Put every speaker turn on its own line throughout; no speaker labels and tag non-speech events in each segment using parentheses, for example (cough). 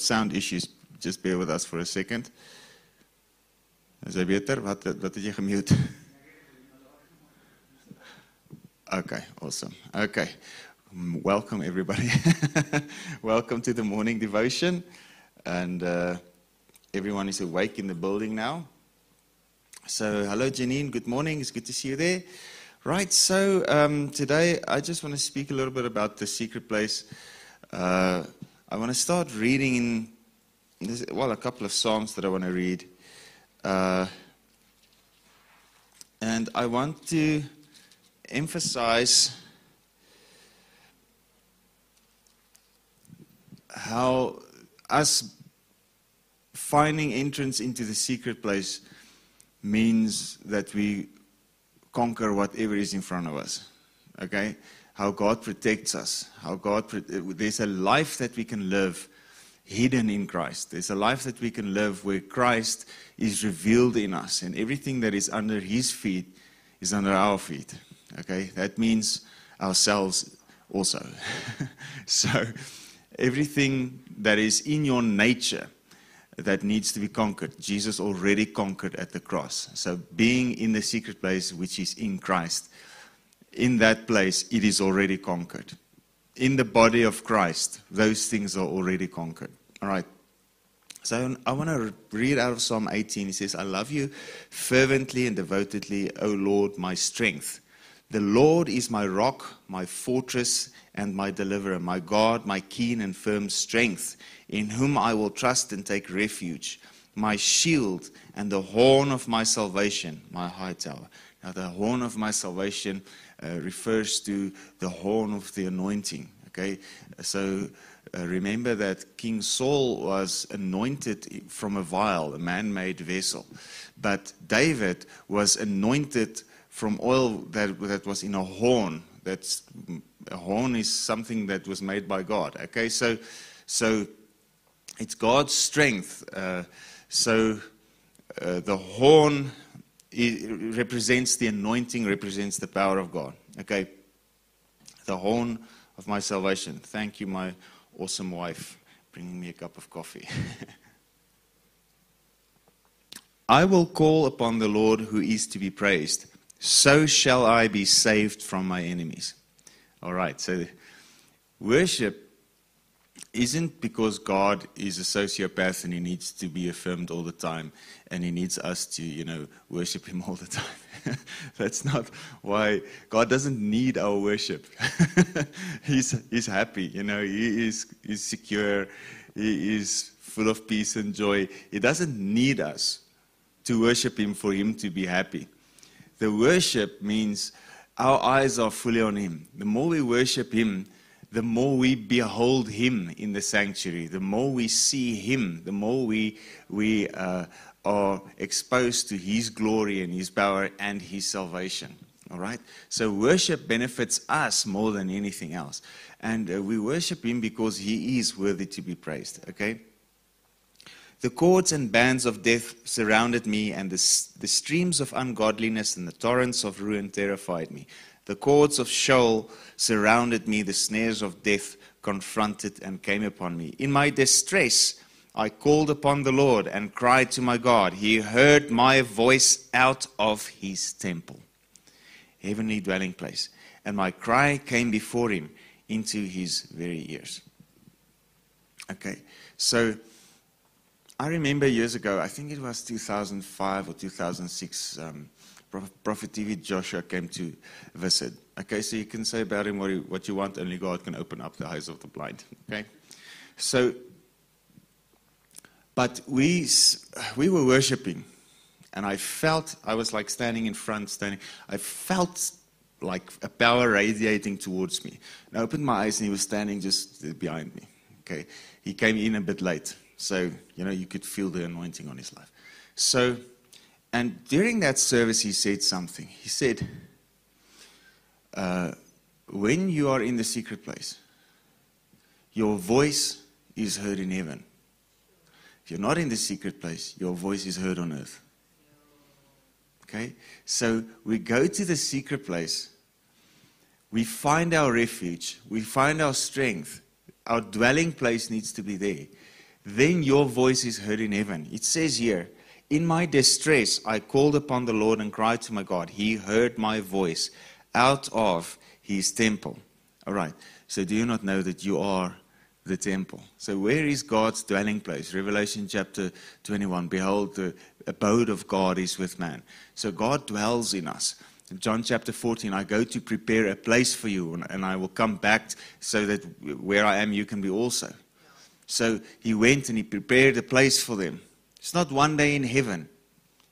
got sound issues. Just bear with us for a second. Is hy beter? Wat wat het jy? Okay, awesome. Okay. Welcome everybody. (laughs) Welcome to the morning devotion and uh, everyone is awake in the building now. So, hello Janine, good morning. It's good to see you there. Right, so um, today I just want to speak a little bit about the secret place. Uh, I want to start reading in, this, well, a couple of Psalms that I want to read. Uh, and I want to emphasize how us finding entrance into the secret place means that we conquer whatever is in front of us. Okay? How God protects us. How God there's a life that we can live hidden in Christ. There's a life that we can live where Christ is revealed in us and everything that is under his feet is under our feet. Okay? That means ourselves also. (laughs) so everything that is in your nature that needs to be conquered. Jesus already conquered at the cross. So, being in the secret place, which is in Christ, in that place, it is already conquered. In the body of Christ, those things are already conquered. All right. So, I want to read out of Psalm 18. He says, I love you fervently and devotedly, O Lord, my strength. The Lord is my rock, my fortress, and my deliverer, my God, my keen and firm strength in whom I will trust and take refuge, my shield and the horn of my salvation, my high tower. Now, the horn of my salvation refers to the horn of the anointing. Okay, so uh, remember that King Saul was anointed from a vial, a man made vessel. But David was anointed from oil that, that was in a horn. That's, a horn is something that was made by God. Okay, so, so it's God's strength. Uh, so uh, the horn represents the anointing, represents the power of God. Okay? The horn of my salvation. Thank you, my awesome wife, bringing me a cup of coffee. (laughs) I will call upon the Lord who is to be praised. So shall I be saved from my enemies. All right, so worship isn't because God is a sociopath and he needs to be affirmed all the time and he needs us to, you know, worship him all the time. (laughs) That's not why God doesn't need our worship. (laughs) he's, he's happy, you know, he is he's secure, he is full of peace and joy. He doesn't need us to worship him for him to be happy. The worship means our eyes are fully on him. The more we worship him, the more we behold Him in the sanctuary, the more we see Him, the more we, we uh, are exposed to His glory and His power and His salvation. All right? So worship benefits us more than anything else. And uh, we worship Him because He is worthy to be praised. Okay? The cords and bands of death surrounded me, and the, the streams of ungodliness and the torrents of ruin terrified me. The cords of Sheol surrounded me, the snares of death confronted and came upon me. In my distress, I called upon the Lord and cried to my God. He heard my voice out of his temple, heavenly dwelling place, and my cry came before him into his very ears. Okay, so I remember years ago, I think it was 2005 or 2006. Um, Prophet TB Joshua came to visit. Okay, so you can say about him what you, what you want, only God can open up the eyes of the blind. Okay? So, but we, we were worshiping, and I felt, I was like standing in front, standing, I felt like a power radiating towards me. And I opened my eyes, and he was standing just behind me. Okay? He came in a bit late, so, you know, you could feel the anointing on his life. So, and during that service, he said something. He said, uh, When you are in the secret place, your voice is heard in heaven. If you're not in the secret place, your voice is heard on earth. Okay? So we go to the secret place we find our refuge, we find our strength, our dwelling place needs to be there, then your voice is heard in heaven. It says here, In my distress, I called upon the Lord and cried to my God. He heard my voice out of his temple. All right. So, do you not know that you are the temple? So, where is God's dwelling place? Revelation chapter 21 Behold, the abode of God is with man. So, God dwells in us. John chapter 14, I go to prepare a place for you, and I will come back so that where I am, you can be also. So he went and he prepared a place for them. It's not one day in heaven.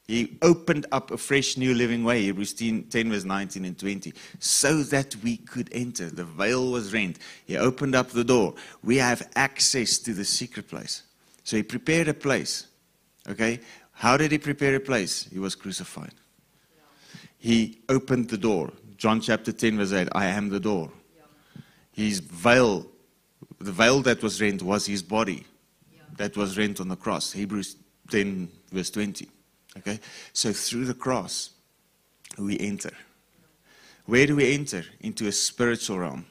He opened up a fresh new living way, Hebrews 10, 10, verse 19 and 20, so that we could enter. The veil was rent. He opened up the door. We have access to the secret place. So he prepared a place. Okay? How did he prepare a place? He was crucified. He opened the door. John chapter 10, verse 8 I am the door. His veil the veil that was rent was his body that was rent on the cross. Hebrews 10, verse 20. Okay? So through the cross, we enter. Where do we enter? Into a spiritual realm.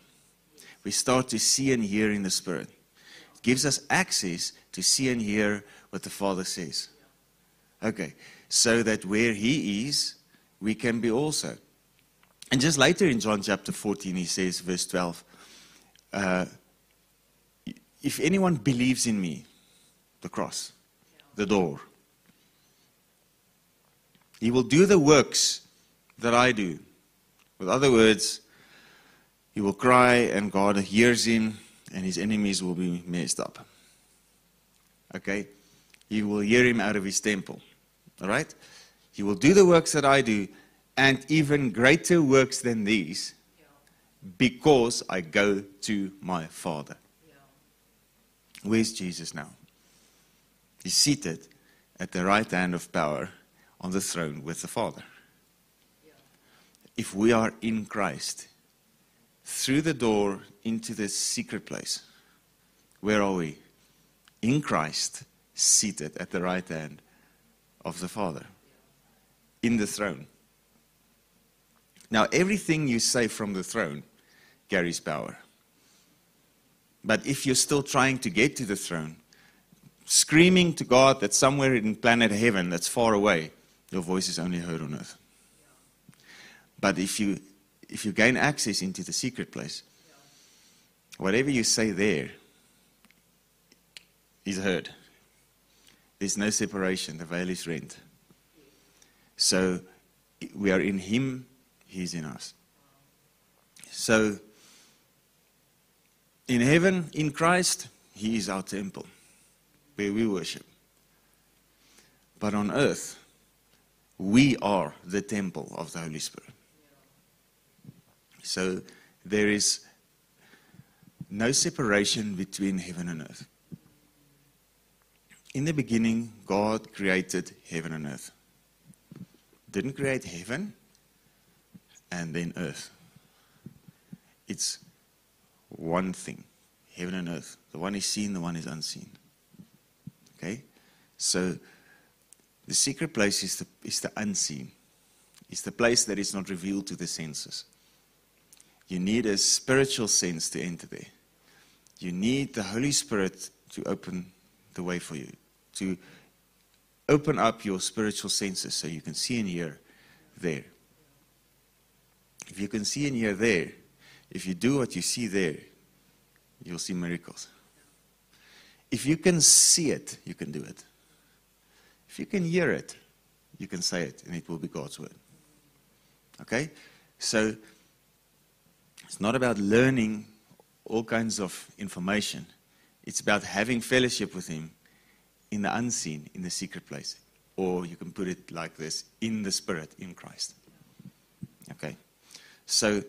We start to see and hear in the Spirit. It gives us access to see and hear what the Father says. Okay, so that where He is, we can be also. And just later in John chapter 14, He says, verse 12, uh, if anyone believes in me, the cross, the door, he will do the works that I do. With other words, he will cry and God hears him and his enemies will be messed up. Okay? He will hear him out of his temple. All right? He will do the works that I do and even greater works than these because I go to my Father. Where's Jesus now? He's seated at the right hand of power on the throne with the Father. If we are in Christ, through the door into the secret place, where are we? In Christ, seated at the right hand of the Father, in the throne. Now, everything you say from the throne carries power. But if you're still trying to get to the throne, screaming to God that somewhere in planet heaven that's far away, your voice is only heard on earth. But if you if you gain access into the secret place, whatever you say there is heard. There's no separation. The veil is rent. So we are in Him, He's in us. So in heaven, in Christ, He is our temple where we worship. But on earth, we are the temple of the Holy Spirit. So there is no separation between heaven and earth. In the beginning, God created heaven and earth. Didn't create heaven and then earth. It's one thing heaven and earth. The one is seen, the one is unseen. Okay? So the secret place is the, is the unseen, it's the place that is not revealed to the senses. You need a spiritual sense to enter there. You need the Holy Spirit to open the way for you, to open up your spiritual senses so you can see and hear there. If you can see and hear there, if you do what you see there, you'll see miracles. If you can see it, you can do it. If you can hear it, you can say it, and it will be God's word. Okay? So, it's not about learning all kinds of information. It's about having fellowship with Him in the unseen, in the secret place. Or you can put it like this in the Spirit, in Christ. Okay? So,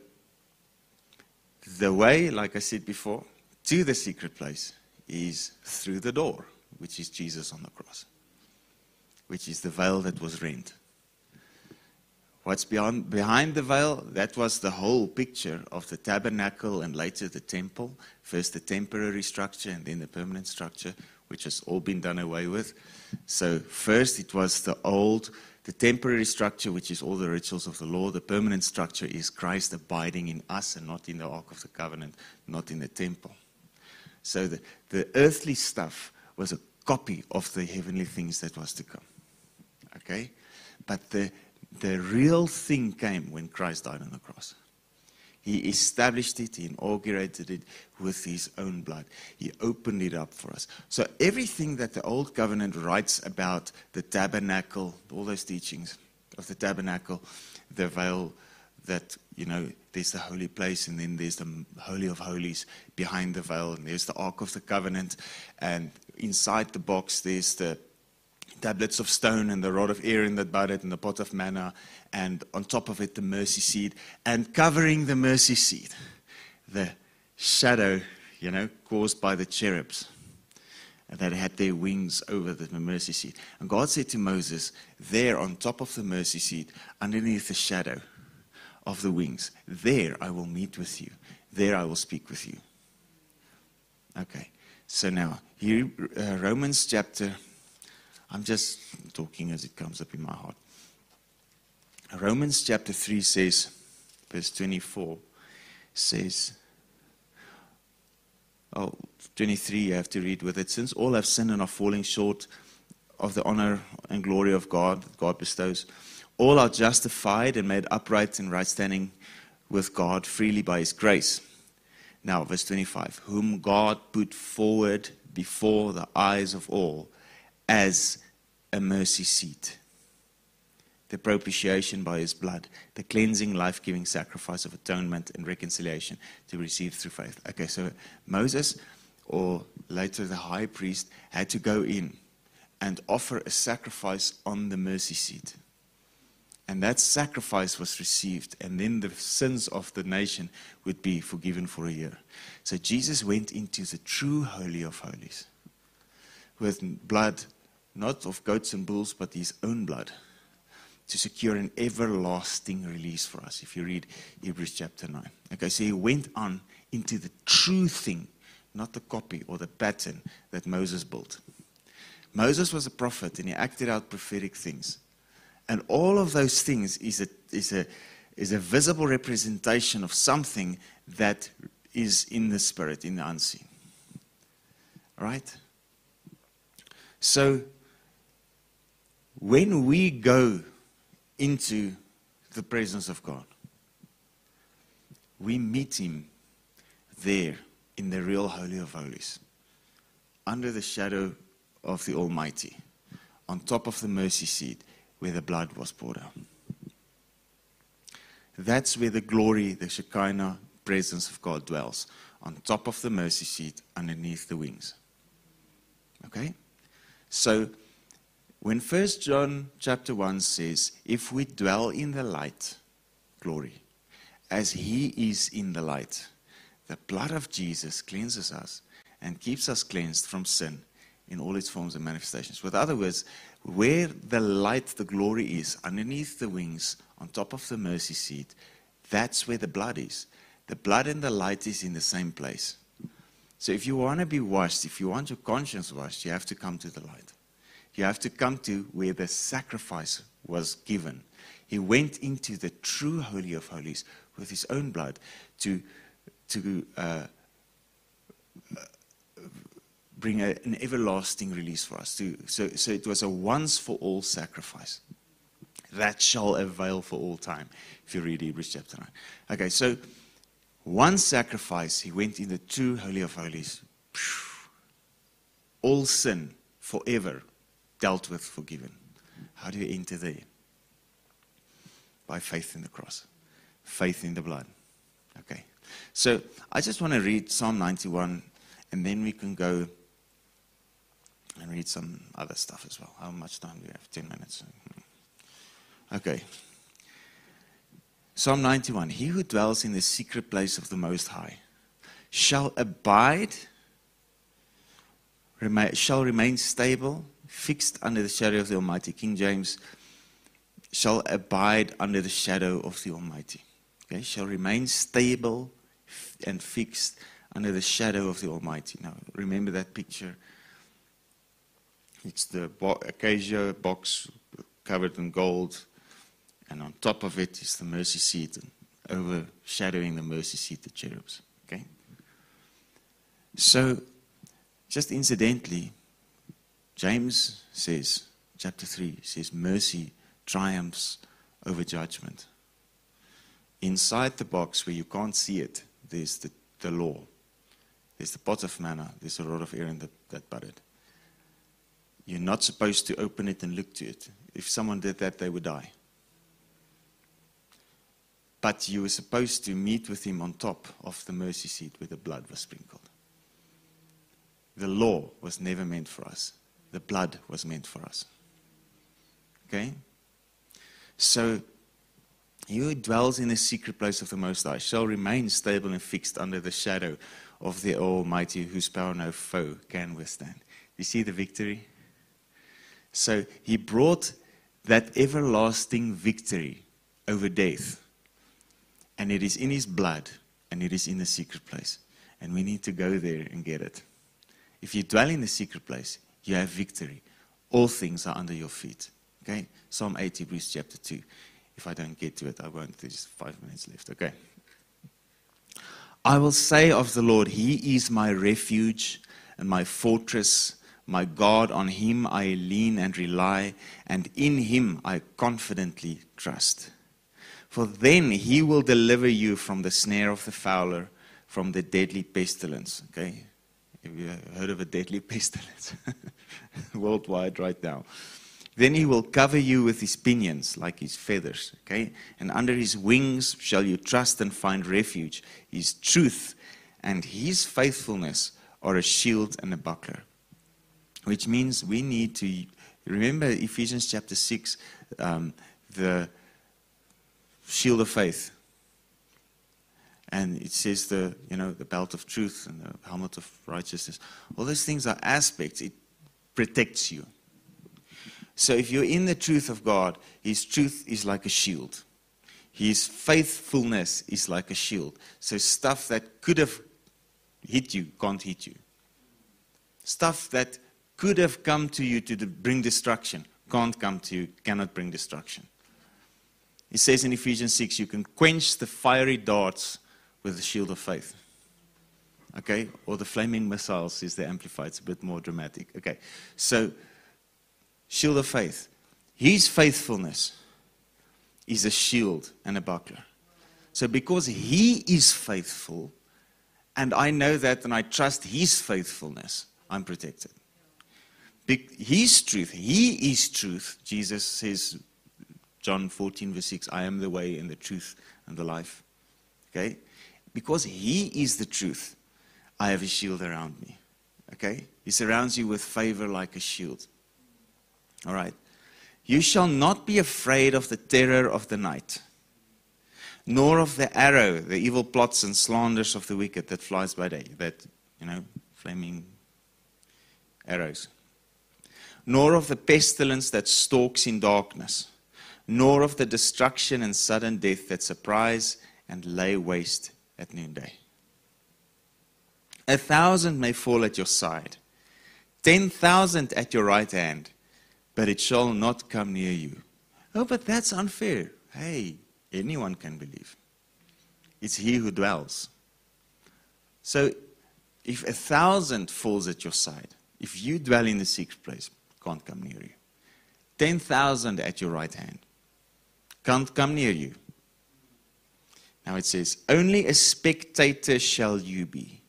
the way, like I said before, to the secret place is through the door, which is Jesus on the cross, which is the veil that was rent. What's beyond, behind the veil? That was the whole picture of the tabernacle and later the temple. First the temporary structure and then the permanent structure, which has all been done away with. So, first it was the old the temporary structure, which is all the rituals of the law. The permanent structure is Christ abiding in us and not in the Ark of the Covenant, not in the temple. So the, the earthly stuff was a copy of the heavenly things that was to come. Okay? But the, the real thing came when Christ died on the cross. He established it, he inaugurated it with his own blood. He opened it up for us. So, everything that the Old Covenant writes about the tabernacle, all those teachings of the tabernacle, the veil, that, you know, there's the holy place, and then there's the Holy of Holies behind the veil, and there's the Ark of the Covenant, and inside the box, there's the tablets of stone and the rod of Aaron that budded and the pot of manna, and on top of it, the mercy seat, and covering the mercy seat, the shadow, you know, caused by the cherubs that had their wings over the mercy seat. And God said to Moses, There on top of the mercy seat, underneath the shadow of the wings, there I will meet with you. There I will speak with you. Okay, so now, here, uh, Romans chapter I'm just talking as it comes up in my heart. Romans chapter 3 says, verse 24 says, oh, 23 you have to read with it. Since all have sinned and are falling short of the honor and glory of God that God bestows, all are justified and made upright in right standing with God freely by his grace. Now, verse 25, whom God put forward before the eyes of all as a mercy seat. The propitiation by his blood, the cleansing, life giving sacrifice of atonement and reconciliation to receive through faith. Okay, so Moses, or later the high priest, had to go in and offer a sacrifice on the mercy seat. And that sacrifice was received, and then the sins of the nation would be forgiven for a year. So Jesus went into the true Holy of Holies with blood not of goats and bulls, but his own blood, to secure an everlasting release for us, if you read Hebrews chapter 9. Okay, so he went on into the true thing, not the copy or the pattern that Moses built. Moses was a prophet and he acted out prophetic things. And all of those things is a, is a, is a visible representation of something that is in the spirit, in the unseen. Right? So when we go into the presence of God, we meet Him there in the real Holy of Holies, under the shadow of the Almighty, on top of the mercy seat where the blood was poured out. That's where the glory, the Shekinah presence of God dwells, on top of the mercy seat, underneath the wings. Okay? So, when 1 John chapter 1 says, If we dwell in the light, glory, as he is in the light, the blood of Jesus cleanses us and keeps us cleansed from sin in all its forms and manifestations. With other words, where the light, the glory is, underneath the wings, on top of the mercy seat, that's where the blood is. The blood and the light is in the same place. So if you want to be washed, if you want your conscience washed, you have to come to the light. You have to come to where the sacrifice was given. He went into the true Holy of Holies with his own blood to, to uh, bring a, an everlasting release for us. To, so, so it was a once for all sacrifice that shall avail for all time, if you read Hebrews chapter 9. Okay, so one sacrifice, he went in the true Holy of Holies. All sin forever dealt with, forgiven. How do you enter there? By faith in the cross, faith in the blood. Okay. So I just want to read Psalm 91, and then we can go and read some other stuff as well. How much time do we have? 10 minutes. Okay. Psalm 91 He who dwells in the secret place of the Most High shall abide, remain, shall remain stable fixed under the shadow of the Almighty. King James shall abide under the shadow of the Almighty. Okay, shall remain stable and fixed under the shadow of the Almighty. Now, remember that picture. It's the acacia box covered in gold, and on top of it is the mercy seat, overshadowing the mercy seat, the cherubs. Okay? So, just incidentally, James says, chapter 3 says, mercy triumphs over judgment. Inside the box where you can't see it, there's the, the law. There's the pot of manna, there's a rod of Aaron that, that budded. You're not supposed to open it and look to it. If someone did that, they would die. But you were supposed to meet with him on top of the mercy seat where the blood was sprinkled. The law was never meant for us, the blood was meant for us. Okay? So, he who dwells in the secret place of the Most High shall remain stable and fixed under the shadow of the Almighty, whose power no foe can withstand. You see the victory? So he brought that everlasting victory over death. And it is in his blood, and it is in the secret place. And we need to go there and get it. If you dwell in the secret place, you have victory. All things are under your feet. Okay? Psalm 80, Hebrews chapter 2. If I don't get to it, I won't. There's five minutes left. Okay. I will say of the Lord, He is my refuge and my fortress, my God. On Him I lean and rely, and in Him I confidently trust. For then He will deliver you from the snare of the fowler, from the deadly pestilence. Okay? Have you heard of a deadly (laughs) pestilence? (laughs) Worldwide, right now. Then he will cover you with his pinions, like his feathers. Okay? And under his wings shall you trust and find refuge. His truth and his faithfulness are a shield and a buckler. Which means we need to remember Ephesians chapter 6, um, the shield of faith. And it says the, you know, the belt of truth and the helmet of righteousness. All those things are aspects. It protects you. So if you're in the truth of God, His truth is like a shield. His faithfulness is like a shield. So stuff that could have hit you can't hit you. Stuff that could have come to you to bring destruction can't come to you, cannot bring destruction. It says in Ephesians 6 you can quench the fiery darts with the shield of faith. Okay? Or the flaming missiles is the amplified. It's a bit more dramatic. Okay. So shield of faith. His faithfulness is a shield and a buckler. So, because He is faithful, and I know that and I trust His faithfulness, I'm protected. His truth, He is truth. Jesus says, John 14, verse 6, I am the way and the truth and the life. Okay? Because He is the truth, I have a shield around me. Okay? He surrounds you with favor like a shield. All right. You shall not be afraid of the terror of the night, nor of the arrow, the evil plots and slanders of the wicked that flies by day, that, you know, flaming arrows, nor of the pestilence that stalks in darkness, nor of the destruction and sudden death that surprise and lay waste at noonday. A thousand may fall at your side, ten thousand at your right hand but it shall not come near you. Oh, but that's unfair. Hey, anyone can believe. It's he who dwells. So if a thousand falls at your side, if you dwell in the secret place, can't come near you. Ten thousand at your right hand, can't come near you. Now it says, Only a spectator shall you be,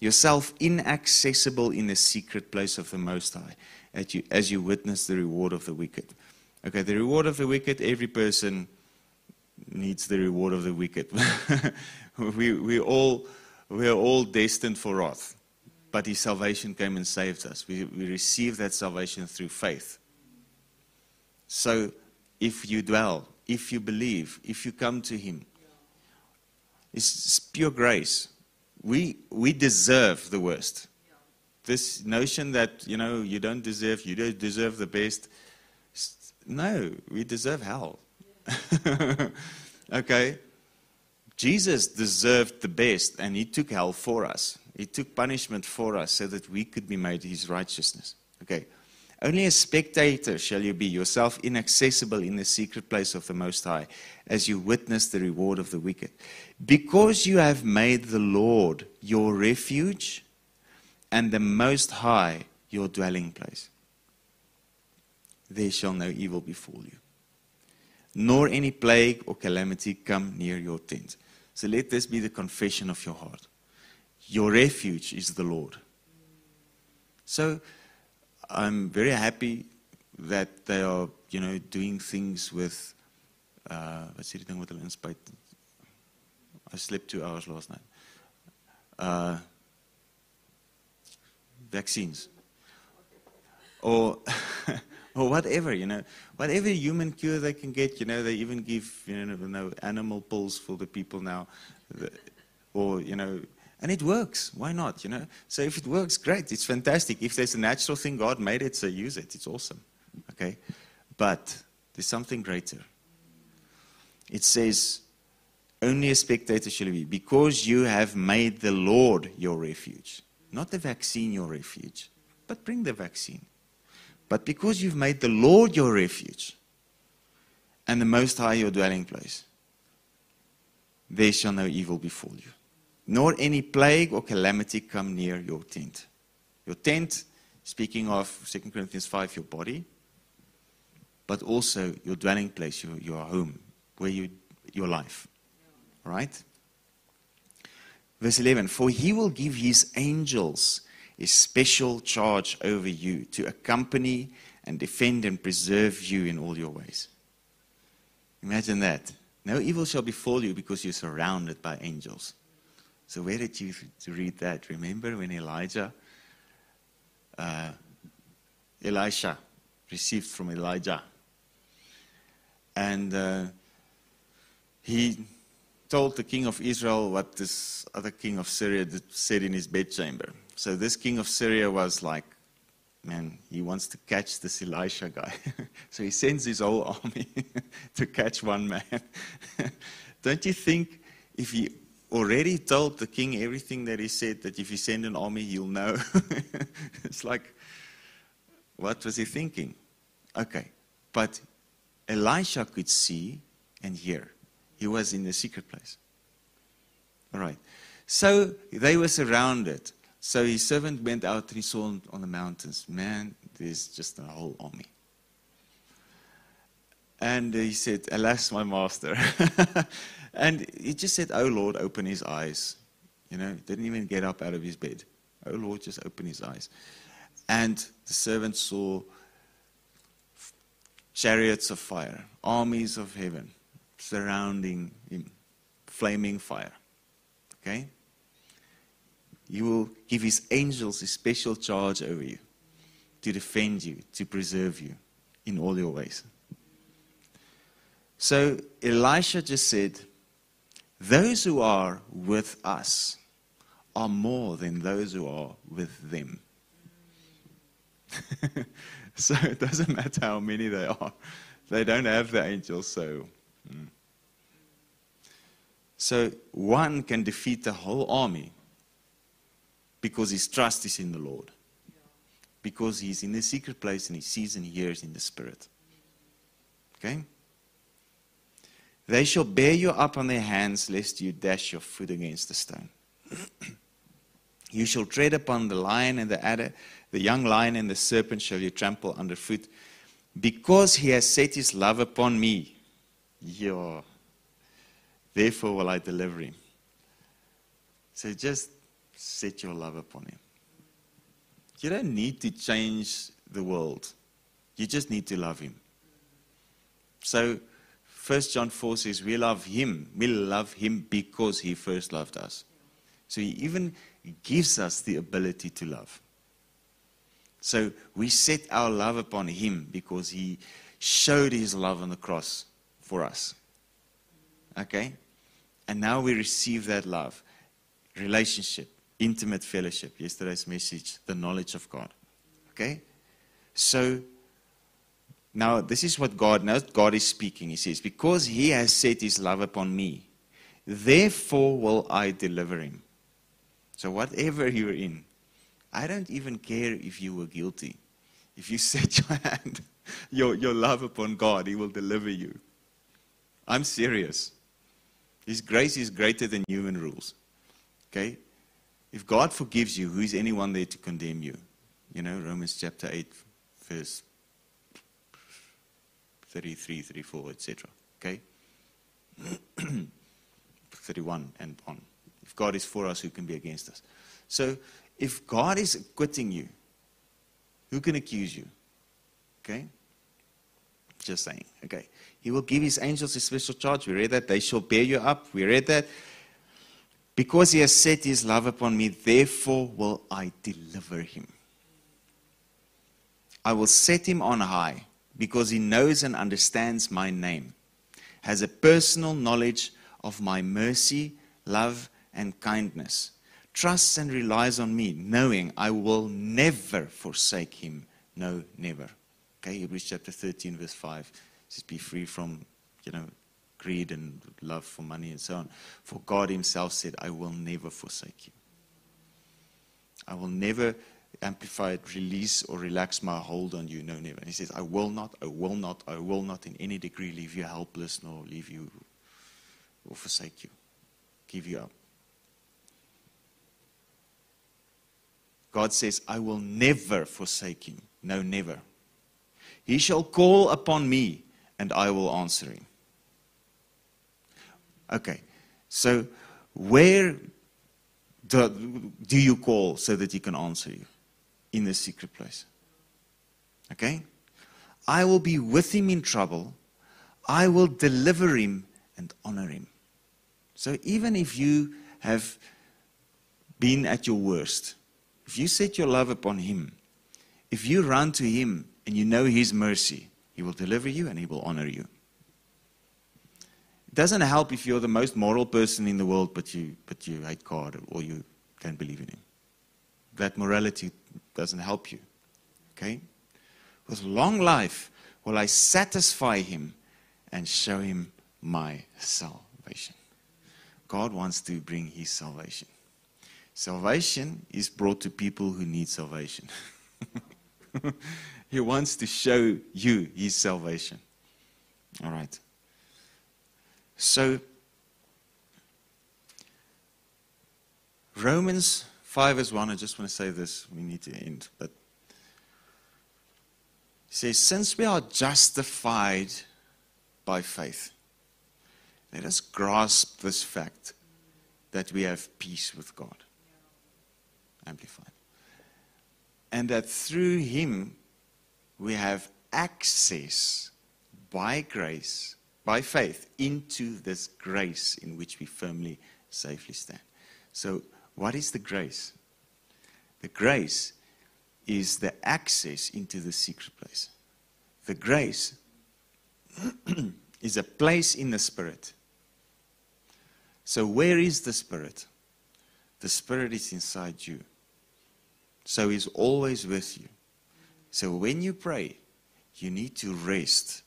yourself inaccessible in the secret place of the Most High as you, as you witness the reward of the wicked. Okay, the reward of the wicked, every person needs the reward of the wicked. (laughs) we, we, all, we are all destined for wrath, but His salvation came and saved us. We, we received that salvation through faith. So if you dwell, if you believe, if you come to Him, it's pure grace. We, we deserve the worst this notion that, you know, you don't deserve, you don't deserve the best. No, we deserve hell. (laughs) okay? Jesus deserved the best, and he took hell for us. He took punishment for us so that we could be made his righteousness. Okay? Only a spectator shall you be, yourself inaccessible in the secret place of the Most High, as you witness the reward of the wicked. Because you have made the Lord your refuge and the Most High your dwelling place, there shall no evil befall you, nor any plague or calamity come near your tent. So let this be the confession of your heart. Your refuge is the Lord. So, I'm very happy that they are, you know, doing things with, uh, what's the thing with the? I slept two hours last night. Uh, vaccines. Or, (laughs) or whatever, you know, whatever human cure they can get, you know, they even give, you know, animal pills for the people now. Or, you know, and it works. Why not? You know. So if it works, great. It's fantastic. If there's a natural thing, God made it, so use it. It's awesome. Okay. But there's something greater. It says, "Only a spectator shall be, because you have made the Lord your refuge, not the vaccine your refuge, but bring the vaccine. But because you've made the Lord your refuge, and the Most High your dwelling place, there shall no evil befall you." Nor any plague or calamity come near your tent. Your tent, speaking of 2 Corinthians 5, your body, but also your dwelling place, your, your home, where you, your life. Right? Verse 11 For he will give his angels a special charge over you to accompany and defend and preserve you in all your ways. Imagine that. No evil shall befall you because you're surrounded by angels. So where did you read that? Remember when Elijah, uh, Elisha received from Elijah, and uh, he told the king of Israel what this other king of Syria said in his bedchamber. So this king of Syria was like, man, he wants to catch this Elisha guy. (laughs) so he sends his whole (laughs) army (laughs) to catch one man. Don't you think if he already told the king everything that he said, that if you send an army, he'll know. (laughs) it's like, what was he thinking? Okay, but Elisha could see and hear. He was in the secret place. All right. So they were surrounded. So his servant went out and he saw on the mountains, man, there's just a whole army. And he said, Alas, my master. (laughs) And he just said, Oh Lord, open his eyes. You know, didn't even get up out of his bed. Oh Lord, just open his eyes. And the servant saw chariots of fire, armies of heaven surrounding him, flaming fire. Okay? He will give his angels a special charge over you to defend you, to preserve you in all your ways. So Elisha just said, those who are with us are more than those who are with them. (laughs) so it doesn't matter how many they are. They don't have the angels, so. Mm. So one can defeat the whole army because his trust is in the Lord. Because he's in the secret place and he sees and hears in the Spirit. Okay? They shall bear you up on their hands, lest you dash your foot against a stone. (clears throat) you shall tread upon the lion and the adder, the young lion and the serpent shall you trample underfoot. Because he has set his love upon me, yeah, therefore will I deliver him. So just set your love upon him. You don't need to change the world. You just need to love him. So 1 John 4 says, We love him. We love him because he first loved us. So he even gives us the ability to love. So we set our love upon him because he showed his love on the cross for us. Okay? And now we receive that love, relationship, intimate fellowship. Yesterday's message, the knowledge of God. Okay? So now, this is what God, now God is speaking. He says, Because he has set his love upon me, therefore will I deliver him. So, whatever (laughs) you're in, I don't even care if you were guilty. If you (laughs) set your hand, your, your love upon God, He will deliver you. I'm serious. His grace is greater than human rules. Okay? If God forgives you, who is anyone there to condemn you? You know, Romans chapter 8, verse 33, 34, etc. Okay? (clears throat) 31 and on. If God is for us, who can be against us? So, if God is acquitting you, who can accuse you? Okay? Just saying. Okay. He will give his angels a special charge. We read that. They shall bear you up. We read that. Because he has set his love upon me, therefore will I deliver him. I will set him on high because he knows and understands my name, has a personal knowledge of my mercy, love, and kindness, trusts and relies on me, knowing I will never forsake him. No, never. Okay, Hebrews chapter 13, verse 5 says, Be free from, you know, greed and love for money and so on. For God Himself said, I will never forsake you. I will never amplify it, release or relax my hold on you. No, never. And he says, I will not, I will not, I will not in any degree leave you helpless nor leave you or forsake you, give you up. God says, I will never forsake him. No, never. He shall call upon me and I will answer him. Okay, so where do, do you call so that he can answer you? In the secret place. Okay? I will be with him in trouble. I will deliver him and honor him. So even if you have been at your worst, if you set your love upon him, if you run to him and you know his mercy, he will deliver you and he will honor you. It doesn't help if you're the most moral person in the world, but you, but you hate God or you don't believe in him. That morality doesn't help you. Okay? With long life will I satisfy him and show him my salvation. God wants to bring his salvation. Salvation is brought to people who need salvation. (laughs) he wants to show you his salvation. All right. So, Romans 5 is 1, I just want to say this, we need to end. But he says, Since we are justified by faith, let us grasp this fact that we have peace with God. Amplified. And that through Him we have access by grace, by faith, into this grace in which we firmly, safely stand. So, what is the grace? The grace is the access into the secret place. The grace (clears throat) is a place in the Spirit. So, where is the Spirit? The Spirit is inside you. So he's always with you. So when you pray, you need to rest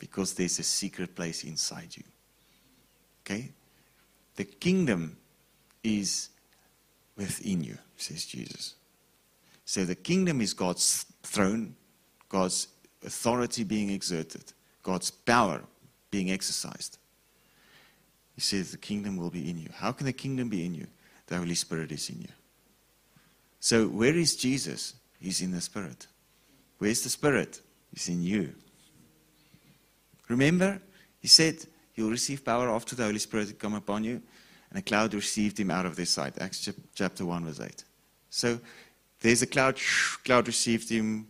because there's a secret place inside you. Okay? The kingdom is within you, says Jesus. So the kingdom is God's throne, God's authority being exerted, God's power being exercised. He says the kingdom will be in you. How can the kingdom be in you? The Holy Spirit is in you. So, where is Jesus? He's in the Spirit. Where's the Spirit? He's in you. Remember, he said, You'll receive power after the Holy Spirit come upon you, and a cloud received him out of their sight. Acts chapter 1, verse 8. So, there's a cloud, cloud received him.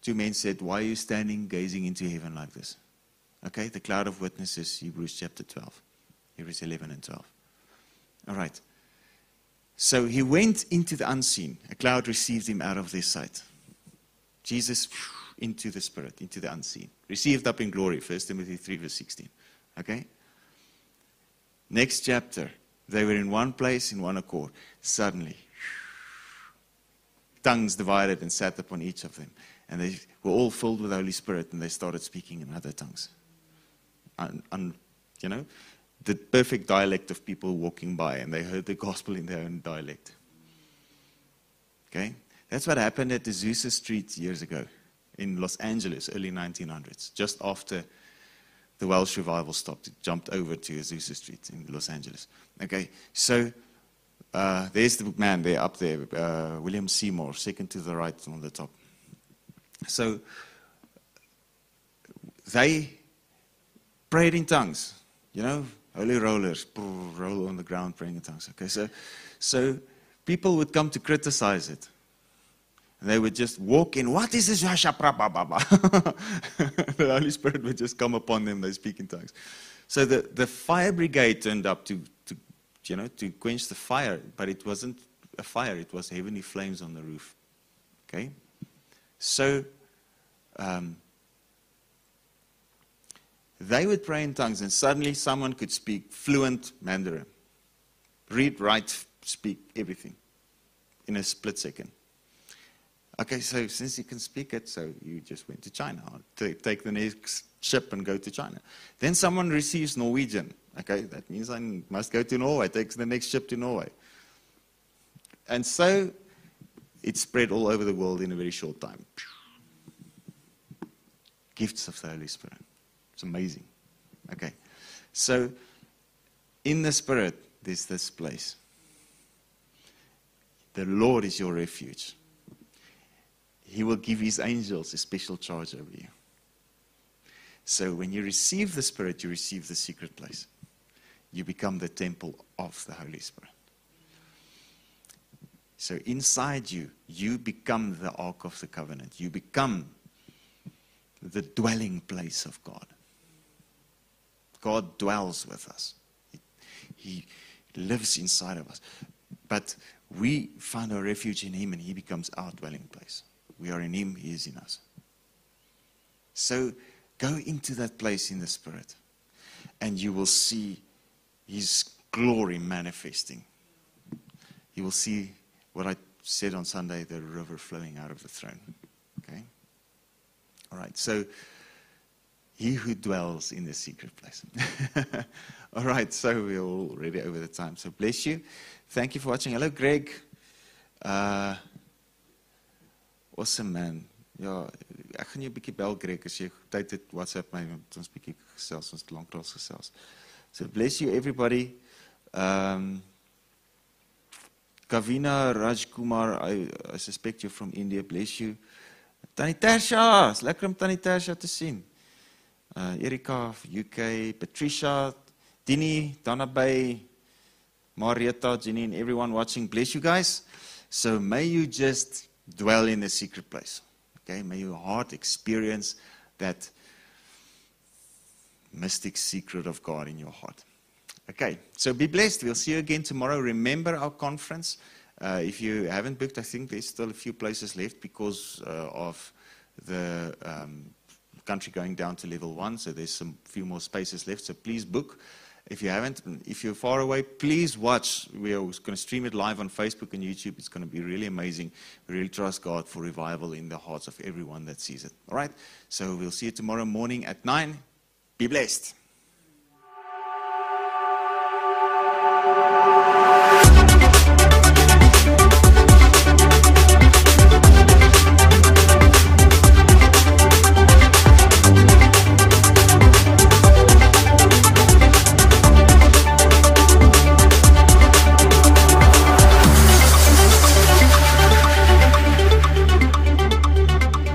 Two men said, Why are you standing gazing into heaven like this? Okay, the cloud of witnesses, Hebrews chapter 12. Hebrews 11 and 12. All right. So he went into the unseen. A cloud received him out of their sight. Jesus into the spirit, into the unseen. Received up in glory. 1 Timothy 3, verse 16. Okay? Next chapter. They were in one place, in one accord. Suddenly, tongues divided and sat upon each of them. And they were all filled with the Holy Spirit and they started speaking in other tongues. Un, un, you know? the perfect dialect of people walking by and they heard the gospel in their own dialect. Okay? That's what happened at the Azusa Street years ago in Los Angeles, early 1900s, just after the Welsh revival stopped. It jumped over to Azusa Street in Los Angeles. Okay, so uh, there's the man there up there, uh, William Seymour, second to the right on the top. So they prayed in tongues, you know, holy rollers, roll on the ground praying in tongues. Okay, so, so people would come to criticize it. They would just walk in, what is this? (laughs) the Holy Spirit would just come upon them, they speak in tongues. So the, the fire brigade turned up to, to, you know, to quench the fire, but it wasn't a fire, it was heavenly flames on the roof. Okay? So um, they would pray in tongues, and suddenly someone could speak fluent Mandarin. Read, write, speak, everything in a split second. Okay, so since you can speak it, so you just went to China. Take the next ship and go to China. Then someone receives Norwegian. Okay, that means I must go to Norway. Takes the next ship to Norway. And so it spread all over the world in a very short time. Gifts of the Holy Spirit. It's amazing. Okay, so in the Spirit, there's this place. The Lord is your refuge. He will give His angels a special charge over you. So when you receive the Spirit, you receive the secret place. You become the temple of the Holy Spirit. So inside you, you become the Ark of the Covenant. You become the dwelling place of God. God dwells with us, He lives inside of us. But we find our refuge in Him, and He becomes our dwelling place. We are in Him, He is in us. So go into that place in the Spirit, and you will see His glory manifesting. You will see what I said on Sunday the river flowing out of the throne. Okay? All right, so he who dwells in the secret place. (laughs) All right, so we're already over the time. So bless you. Thank you for watching. Hello, Greg. Uh, Awesome man. Ja, ek gaan jou 'n bietjie bel Greg as jy tyd het WhatsApp my want ons bietjie gesels ons lanklaas gesels. So bless you everybody. Um Kavina Rajkumar, I, I suspect you're from India. Bless you. Tannie Tasha, is lekker om Tannie Tasha te sien. Uh Erika UK, Patricia, Dini, Donna Bay, Marietta, Jenny and everyone watching. Bless you guys. So may you just dwell in the secret place. Okay, may your heart experience that mystic secret of God in your heart. Okay, so be blessed. We'll see you again tomorrow. Remember our conference. Uh, if you haven't booked, I think there's still a few places left because uh, of the um, country going down to level one. So there's some few more spaces left. So please book. If you haven't, if you're far away, please watch. We are going to stream it live on Facebook and YouTube. It's going to be really amazing. We really trust God for revival in the hearts of everyone that sees it. All right? So we'll see you tomorrow morning at 9. Be blessed.